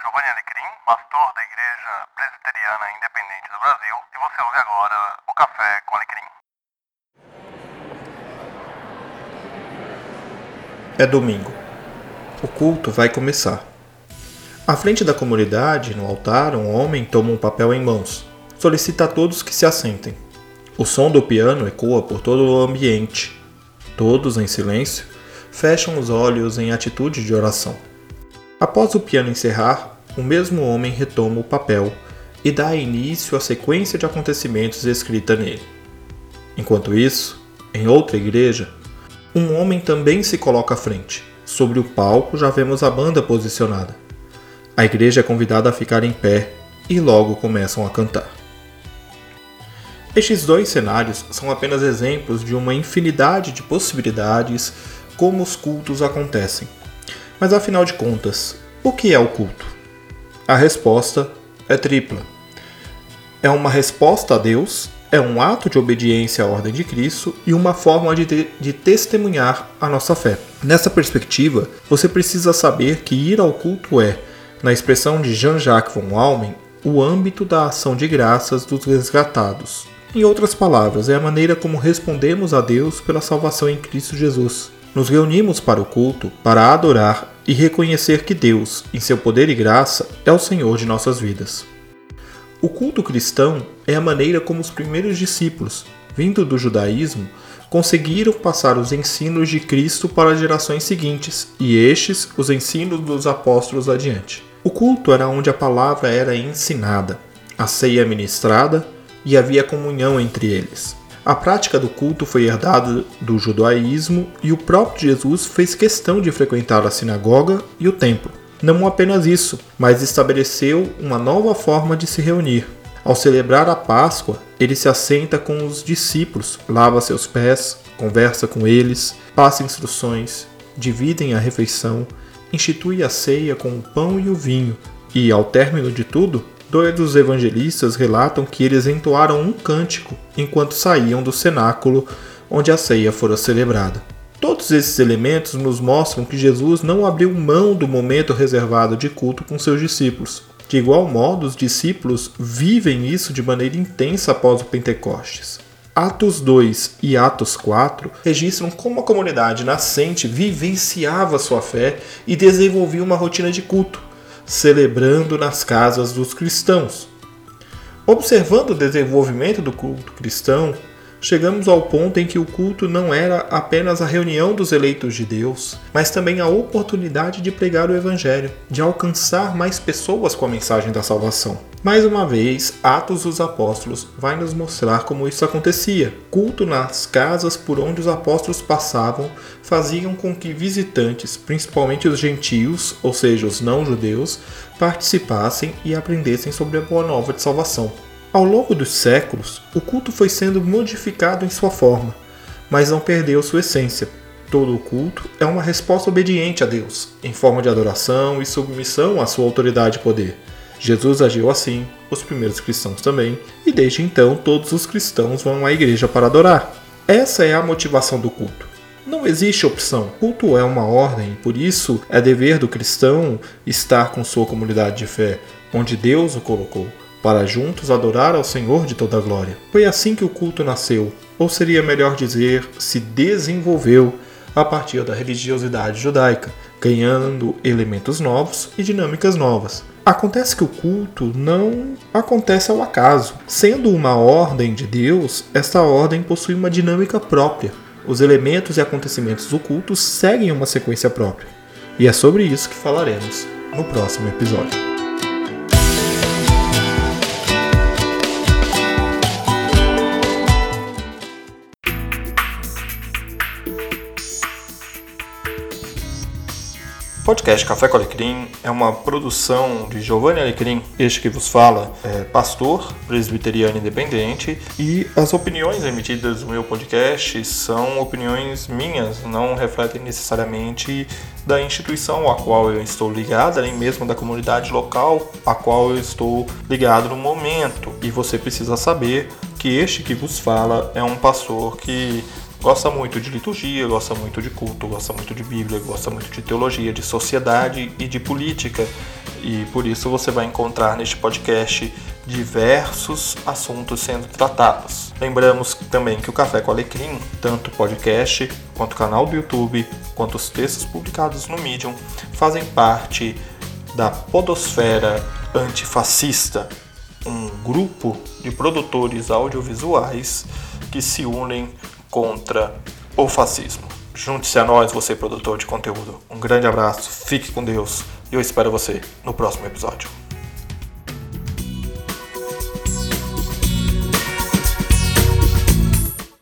Giovanni Alecrim, pastor da Igreja Presbiteriana Independente do Brasil, e você ouve agora o Café com Alecrim. É domingo. O culto vai começar. À frente da comunidade, no altar, um homem toma um papel em mãos. Solicita a todos que se assentem. O som do piano ecoa por todo o ambiente. Todos, em silêncio, fecham os olhos em atitude de oração. Após o piano encerrar, o mesmo homem retoma o papel e dá início à sequência de acontecimentos escrita nele. Enquanto isso, em outra igreja, um homem também se coloca à frente. Sobre o palco já vemos a banda posicionada. A igreja é convidada a ficar em pé e logo começam a cantar. Estes dois cenários são apenas exemplos de uma infinidade de possibilidades como os cultos acontecem. Mas afinal de contas, o que é o culto? A resposta é tripla. É uma resposta a Deus, é um ato de obediência à ordem de Cristo e uma forma de, te de testemunhar a nossa fé. Nessa perspectiva, você precisa saber que ir ao culto é, na expressão de Jean-Jacques von Almen, o âmbito da ação de graças dos resgatados. Em outras palavras, é a maneira como respondemos a Deus pela salvação em Cristo Jesus. Nos reunimos para o culto, para adorar e reconhecer que Deus, em seu poder e graça, é o Senhor de nossas vidas. O culto cristão é a maneira como os primeiros discípulos, vindo do judaísmo, conseguiram passar os ensinos de Cristo para gerações seguintes e estes os ensinos dos apóstolos adiante. O culto era onde a palavra era ensinada, a ceia ministrada e havia comunhão entre eles. A prática do culto foi herdada do judaísmo e o próprio Jesus fez questão de frequentar a sinagoga e o templo. Não apenas isso, mas estabeleceu uma nova forma de se reunir. Ao celebrar a Páscoa, ele se assenta com os discípulos, lava seus pés, conversa com eles, passa instruções, dividem a refeição, institui a ceia com o pão e o vinho, e, ao término de tudo, Dois dos evangelistas relatam que eles entoaram um cântico enquanto saíam do cenáculo onde a ceia fora celebrada. Todos esses elementos nos mostram que Jesus não abriu mão do momento reservado de culto com seus discípulos. De igual modo, os discípulos vivem isso de maneira intensa após o Pentecostes. Atos 2 e Atos 4 registram como a comunidade nascente vivenciava sua fé e desenvolvia uma rotina de culto celebrando nas casas dos cristãos. Observando o desenvolvimento do culto cristão, chegamos ao ponto em que o culto não era apenas a reunião dos eleitos de Deus, mas também a oportunidade de pregar o Evangelho, de alcançar mais pessoas com a mensagem da salvação. Mais uma vez, Atos dos Apóstolos vai nos mostrar como isso acontecia. Culto nas casas por onde os apóstolos passavam faziam com que visitantes, principalmente os gentios, ou seja, os não-judeus, participassem e aprendessem sobre a boa nova de salvação. Ao longo dos séculos, o culto foi sendo modificado em sua forma, mas não perdeu sua essência. Todo o culto é uma resposta obediente a Deus, em forma de adoração e submissão à sua autoridade e poder. Jesus agiu assim, os primeiros cristãos também, e desde então todos os cristãos vão à igreja para adorar. Essa é a motivação do culto. Não existe opção. Culto é uma ordem, por isso é dever do cristão estar com sua comunidade de fé, onde Deus o colocou para juntos adorar ao Senhor de toda a glória. Foi assim que o culto nasceu, ou seria melhor dizer, se desenvolveu a partir da religiosidade judaica, ganhando elementos novos e dinâmicas novas. Acontece que o culto não acontece ao acaso. Sendo uma ordem de Deus, esta ordem possui uma dinâmica própria. Os elementos e acontecimentos do culto seguem uma sequência própria. E é sobre isso que falaremos no próximo episódio. Podcast Café com Alecrim é uma produção de Giovanni Alecrim, este que vos fala, é pastor presbiteriano independente, e as opiniões emitidas no meu podcast são opiniões minhas, não refletem necessariamente da instituição a qual eu estou ligado, nem mesmo da comunidade local a qual eu estou ligado no momento. E você precisa saber que este que vos fala é um pastor que gosta muito de liturgia, gosta muito de culto, gosta muito de Bíblia, gosta muito de teologia, de sociedade e de política. E por isso você vai encontrar neste podcast diversos assuntos sendo tratados. Lembramos também que o Café com Alecrim, tanto podcast, quanto canal do YouTube, quanto os textos publicados no Medium, fazem parte da Podosfera Antifascista, um grupo de produtores audiovisuais que se unem contra o fascismo. Junte-se a nós, você produtor de conteúdo. Um grande abraço, fique com Deus e eu espero você no próximo episódio.